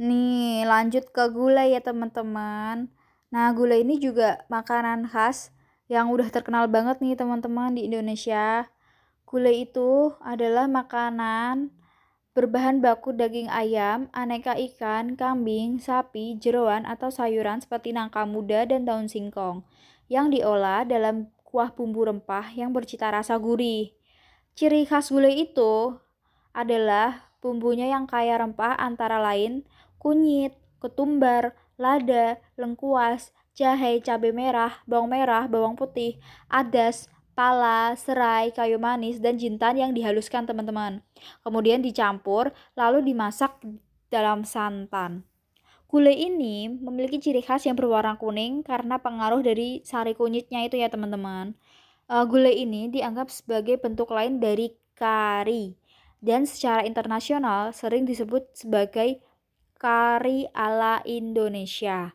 Nih, lanjut ke gulai ya teman-teman. Nah, gulai ini juga makanan khas yang udah terkenal banget nih teman-teman di Indonesia. Gulai itu adalah makanan berbahan baku daging ayam, aneka ikan, kambing, sapi, jeroan, atau sayuran seperti nangka muda dan daun singkong yang diolah dalam kuah bumbu rempah yang bercita rasa gurih. Ciri khas gulai itu adalah bumbunya yang kaya rempah antara lain kunyit, ketumbar, lada, lengkuas, jahe, cabai merah, bawang merah, bawang putih, adas, pala, serai, kayu manis, dan jintan yang dihaluskan teman-teman. Kemudian dicampur, lalu dimasak dalam santan. Gulai ini memiliki ciri khas yang berwarna kuning karena pengaruh dari sari kunyitnya itu ya teman-teman. Uh, gulai ini dianggap sebagai bentuk lain dari kari dan secara internasional sering disebut sebagai kari ala Indonesia.